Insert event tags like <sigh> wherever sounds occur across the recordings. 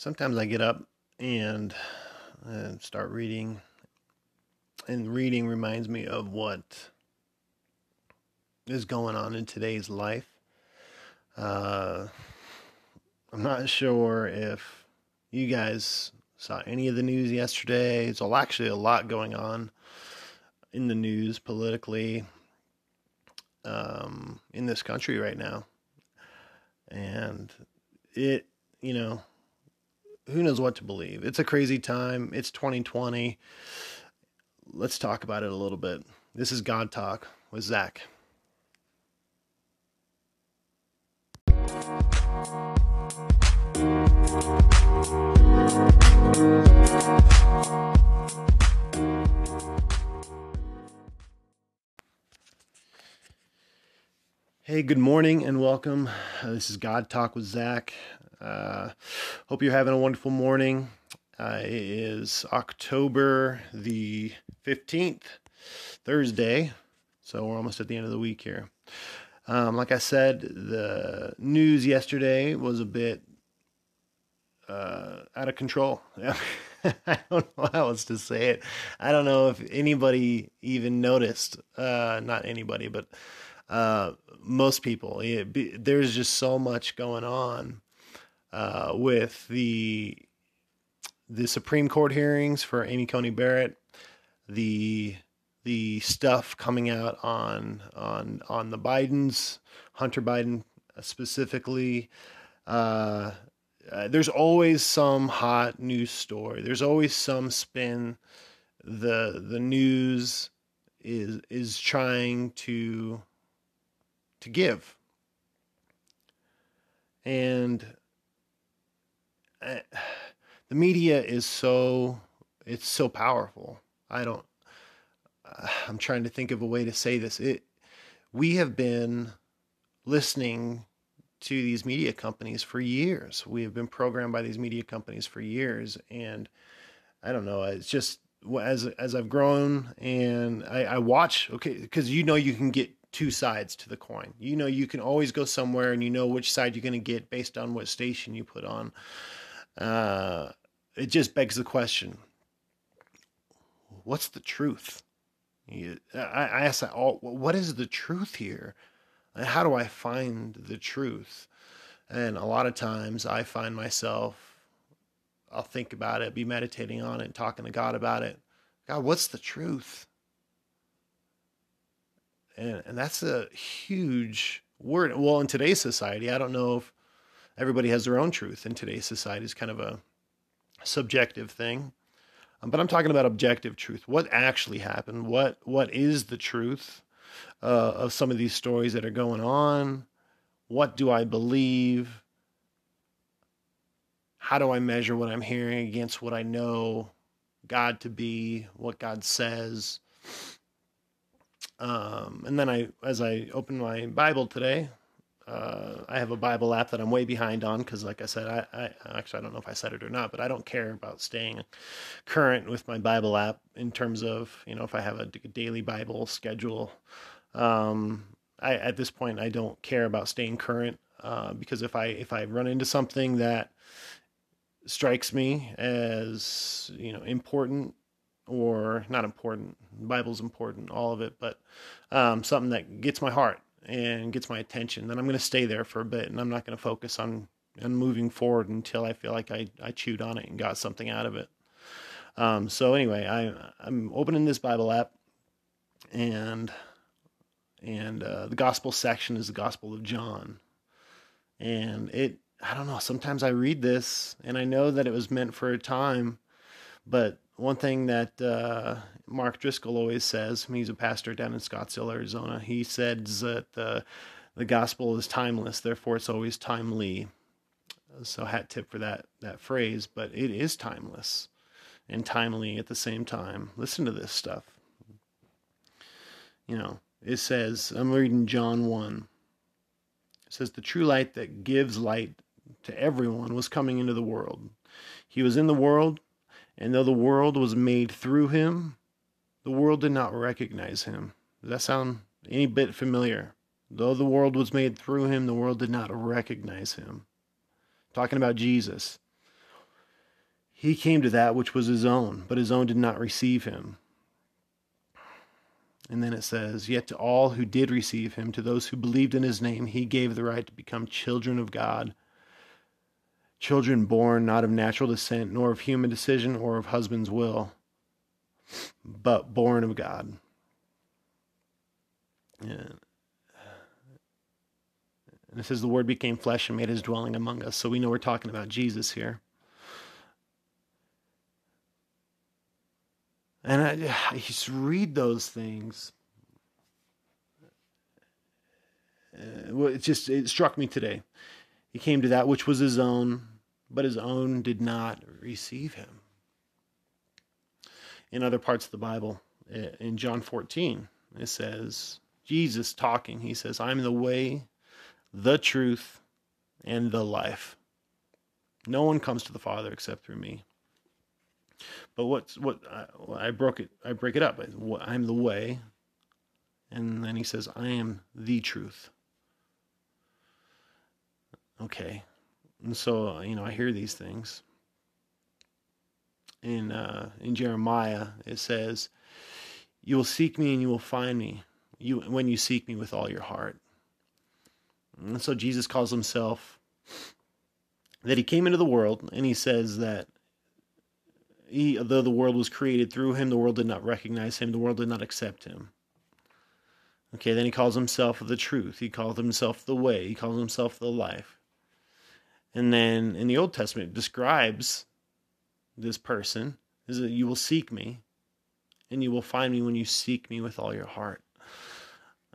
sometimes I get up and start reading, and reading reminds me of what is going on in today's life. Uh, I'm not sure if you guys saw any of the news yesterday. It's actually a lot going on in the news politically um, in this country right now. And it, you know, who knows what to believe. It's a crazy time. It's 2020. Let's talk about it a little bit. This is God Talk with Zach. Hey, good morning and welcome. Uh, this is God Talk with Zach. Uh, hope you're having a wonderful morning. Uh, it is October the 15th, Thursday, so we're almost at the end of the week here. Um, like I said, the news yesterday was a bit uh, out of control. <laughs> I don't know how else to say it. I don't know if anybody even noticed. Uh, not anybody, but uh, most people. There's just so much going on uh, with the the Supreme Court hearings for Amy Coney Barrett, the the stuff coming out on on on the Bidens, Hunter Biden specifically. Uh, uh, there's always some hot news story. There's always some spin. the The news is is trying to to give. And <sighs> the media is so it's so powerful. I don't <sighs> I'm trying to think of a way to say this. It we have been listening to these media companies for years. We have been programmed by these media companies for years and I don't know, it's just as as I've grown and I, I watch okay because you know you can get two sides to the coin. You know, you can always go somewhere and you know which side you're going to get based on what station you put on. Uh, it just begs the question what's the truth? I, I ask that all, what is the truth here? How do I find the truth? And a lot of times I find myself, I'll think about it, be meditating on it, and talking to God about it. God, what's the truth? and, and that's a huge word. Well, in today's society, I don't know if everybody has their own truth in today's society. is kind of a subjective thing, um, but I'm talking about objective truth. What actually happened? What what is the truth uh, of some of these stories that are going on? What do I believe? How do I measure what I'm hearing against what I know God to be, what God says? Um, and then I, as I open my Bible today, uh, I have a Bible app that I'm way behind on because, like I said, I, I, actually I don't know if I said it or not, but I don't care about staying current with my Bible app in terms of you know if I have a daily Bible schedule. Um, I at this point I don't care about staying current uh, because if I if I run into something that strikes me as you know important or not important. Bible's important, all of it, but um, something that gets my heart and gets my attention, then I'm going to stay there for a bit, and I'm not going to focus on on moving forward until I feel like I I chewed on it and got something out of it. Um, so anyway, I I'm opening this Bible app, and and uh, the gospel section is the Gospel of John, and it I don't know. Sometimes I read this and I know that it was meant for a time, but one thing that uh, Mark Driscoll always says, he's a pastor down in Scottsdale, Arizona. He says that the the gospel is timeless, therefore it's always timely. So hat tip for that that phrase, but it is timeless and timely at the same time. Listen to this stuff. You know, it says, I'm reading John 1. It says, The true light that gives light to everyone was coming into the world. He was in the world, and though the world was made through him, the world did not recognize him. Does that sound any bit familiar? Though the world was made through him, the world did not recognize him. Talking about Jesus. He came to that which was his own, but his own did not receive him. And then it says, Yet to all who did receive him, to those who believed in his name, he gave the right to become children of God. Children born not of natural descent, nor of human decision, or of husband's will, but born of God. And it says, The Word became flesh and made his dwelling among us. So we know we're talking about Jesus here. And I, I just read those things. Uh, well, it just it struck me today. He came to that which was his own, but his own did not receive him. In other parts of the Bible, uh, in John 14, it says, Jesus talking, he says, I'm the way, the truth, and the life. No one comes to the Father except through me. But what's what I, I broke it? I break it up. I'm the way, and then he says, "I am the truth." Okay, and so you know I hear these things. In uh, in Jeremiah, it says, "You will seek me and you will find me, you when you seek me with all your heart." And so Jesus calls himself that he came into the world, and he says that he, though the world was created through him, the world did not recognize him, the world did not accept him. Okay, then he calls himself the truth. He calls himself the way. He calls himself the life. And then in the Old Testament, describes this person is that you will seek me and you will find me when you seek me with all your heart.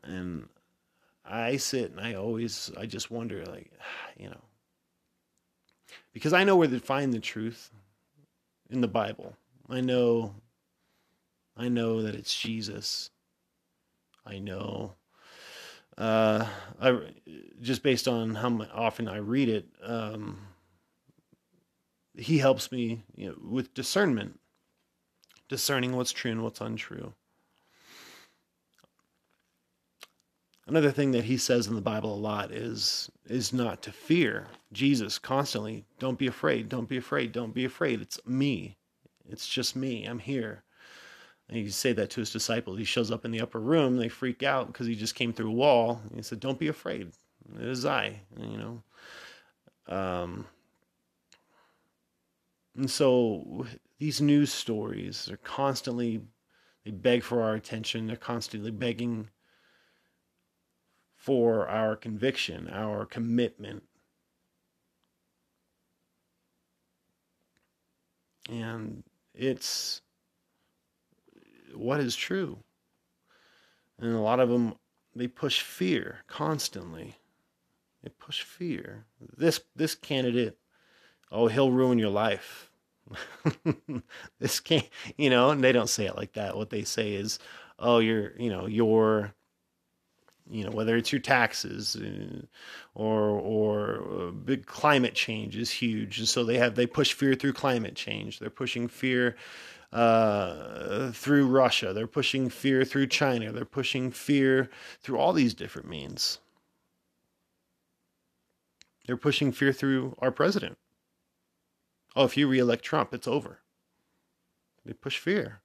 And I sit and I always, I just wonder, like, <sighs> you know, because I know where to find the truth in the Bible. I know I know that it's Jesus. I know uh, I just based on how often I read it, um, he helps me you know, with discernment, discerning what's true and what's untrue. Another thing that he says in the Bible a lot is is not to fear. Jesus constantly, don't be afraid, don't be afraid, don't be afraid. It's me. It's just me. I'm here. And he say that to his disciples. He shows up in the upper room. They freak out because he just came through a wall. And He said, "Don't be afraid. It is I." And, you know. Um, and so these news stories are constantly they beg for our attention. They're constantly begging for our conviction, our commitment. And it's what is true. And a lot of them, they push fear constantly. They push fear. This this candidate, oh, he'll ruin your life. <laughs> this can't, you know, and they don't say it like that. What they say is, oh, you're, you know, you're you know whether it's your taxes uh, or or uh, big climate change is huge and so they have they push fear through climate change they're pushing fear uh, through Russia. They're pushing fear through China. They're pushing fear through all these different means. They're pushing fear through our president. Oh if you reelect Trump it's over. They push fear.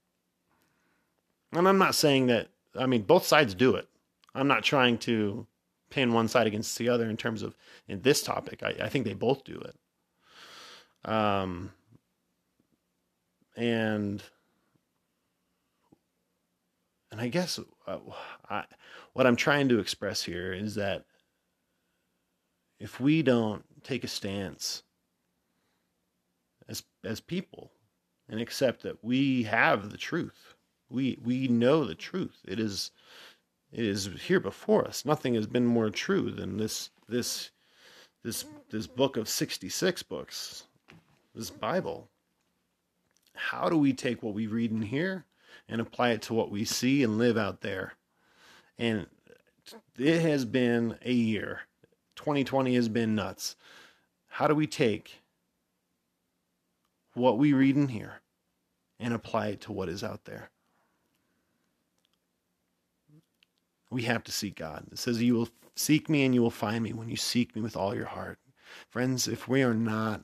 And I'm not saying that I mean both sides do it. I'm not trying to pin one side against the other in terms of in this topic. I, I think they both do it. Um, and and I guess uh, I, what I'm trying to express here is that if we don't take a stance as as people and accept that we have the truth, we we know the truth. It is it is here before us. Nothing has been more true than this this this this book of 66 books, this Bible. How do we take what we read in here and apply it to what we see and live out there? And it has been a year. 2020 has been nuts. How do we take what we read in here and apply it to what is out there? We have to seek God. It says, You will seek me and you will find me when you seek me with all your heart. Friends, if we are not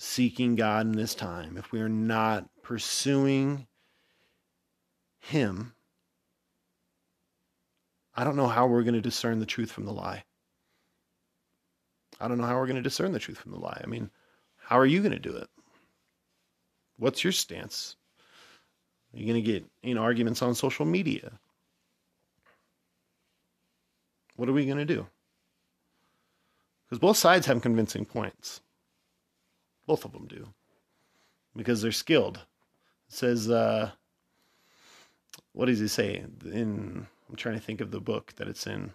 seeking God in this time, if we are not pursuing Him, I don't know how we're going to discern the truth from the lie. I don't know how we're going to discern the truth from the lie. I mean, how are you going to do it? What's your stance? Are you going to get in arguments on social media? What are we going to do? Because both sides have convincing points. Both of them do. Because they're skilled. It says, uh, what does he say? In I'm trying to think of the book that it's in.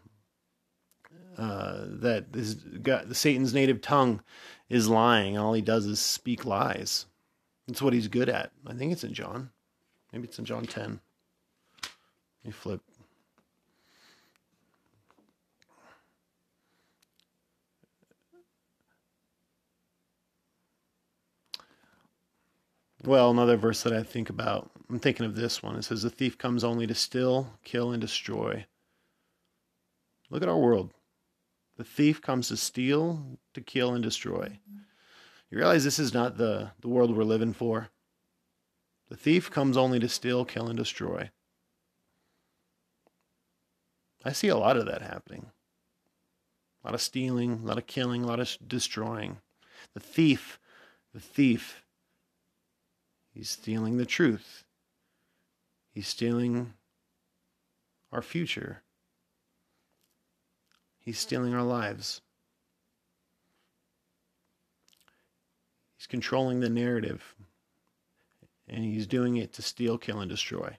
Uh, that this the Satan's native tongue is lying. All he does is speak lies. That's what he's good at. I think it's in John. Maybe it's in John 10. Let me flip. Well, another verse that I think about, I'm thinking of this one. It says, The thief comes only to steal, kill, and destroy. Look at our world. The thief comes to steal, to kill, and destroy. You realize this is not the, the world we're living for? The thief comes only to steal, kill, and destroy. I see a lot of that happening. A lot of stealing, a lot of killing, a lot of destroying. The thief, the thief He's stealing the truth. He's stealing our future. He's stealing our lives. He's controlling the narrative. And he's doing it to steal, kill, and destroy.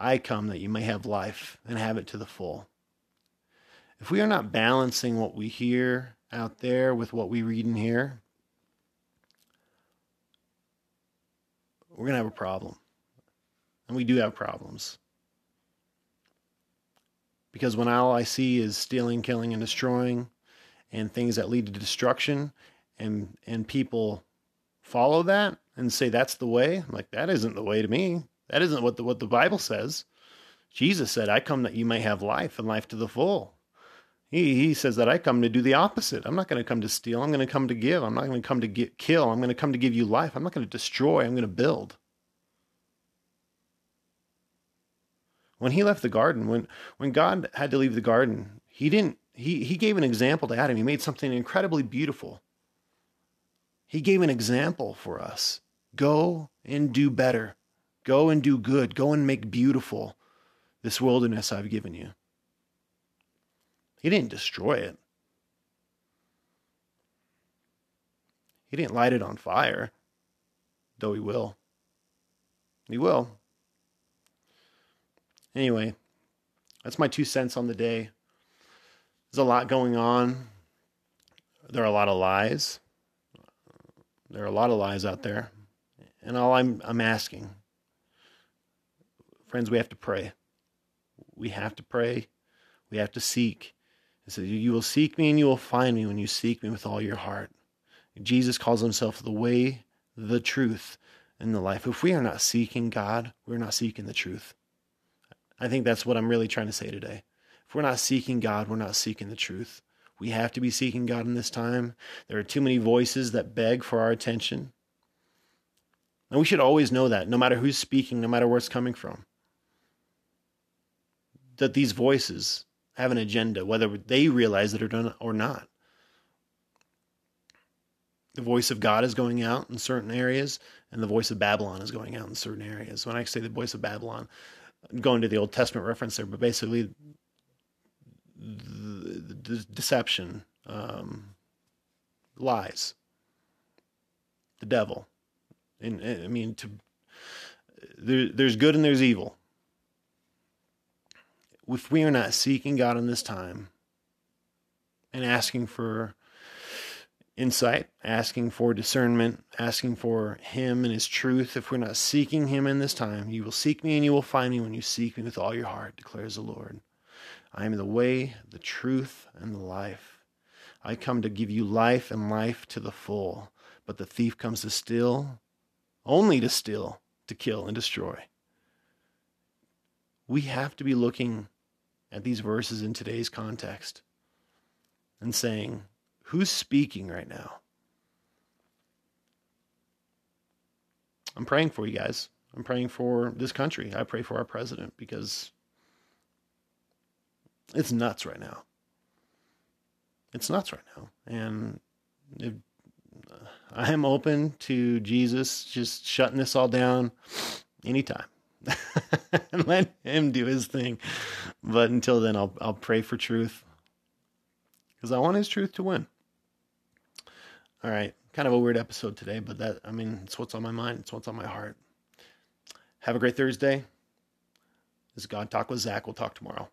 I come that you may have life and have it to the full. If we are not balancing what we hear out there with what we read in here, we're going to have a problem. And we do have problems. Because when all I see is stealing, killing, and destroying, and things that lead to destruction, and and people follow that and say that's the way, I'm like that isn't the way to me. That isn't what the what the Bible says. Jesus said, "I come that you may have life and life to the full." He, he says that I come to do the opposite. I'm not going to come to steal. I'm going to come to give. I'm not going to come to get, kill. I'm going to come to give you life. I'm not going to destroy. I'm going to build. When he left the garden, when when God had to leave the garden, he didn't he he gave an example to Adam. He made something incredibly beautiful. He gave an example for us. Go and do better. Go and do good. Go and make beautiful this wilderness I've given you. He didn't destroy it. He didn't light it on fire, though he will. He will. Anyway, that's my two cents on the day. There's a lot going on. There are a lot of lies. There are a lot of lies out there. And all I'm I'm asking, friends, we have to pray. We have to pray. We have to seek. He says, You will seek me and you will find me when you seek me with all your heart. Jesus calls himself the way, the truth, and the life. If we are not seeking God, we're not seeking the truth. I think that's what I'm really trying to say today. If we're not seeking God, we're not seeking the truth. We have to be seeking God in this time. There are too many voices that beg for our attention. And we should always know that, no matter who's speaking, no matter where it's coming from, that these voices have an agenda, whether they realize it or not. The voice of God is going out in certain areas, and the voice of Babylon is going out in certain areas. When I say the voice of Babylon, I'm going to the Old Testament reference there, but basically, the, the deception, um, lies, the devil. And, and I mean, to there, there's good and there's evil if we are not seeking God in this time and asking for insight, asking for discernment, asking for Him and His truth, if we're not seeking Him in this time, you will seek me and you will find me when you seek me with all your heart, declares the Lord. I am the way, the truth, and the life. I come to give you life and life to the full, but the thief comes to steal, only to steal, to kill, and destroy. We have to be looking at these verses in today's context and saying, Who's speaking right now? I'm praying for you guys. I'm praying for this country. I pray for our president because it's nuts right now. It's nuts right now. And uh, I am open to Jesus just shutting this all down anytime. <laughs> and let him do his thing. But until then, I'll I'll pray for truth because I want his truth to win. All right, kind of a weird episode today, but that I mean, it's what's on my mind. It's what's on my heart. Have a great Thursday. This is God Talk with Zach. We'll talk tomorrow.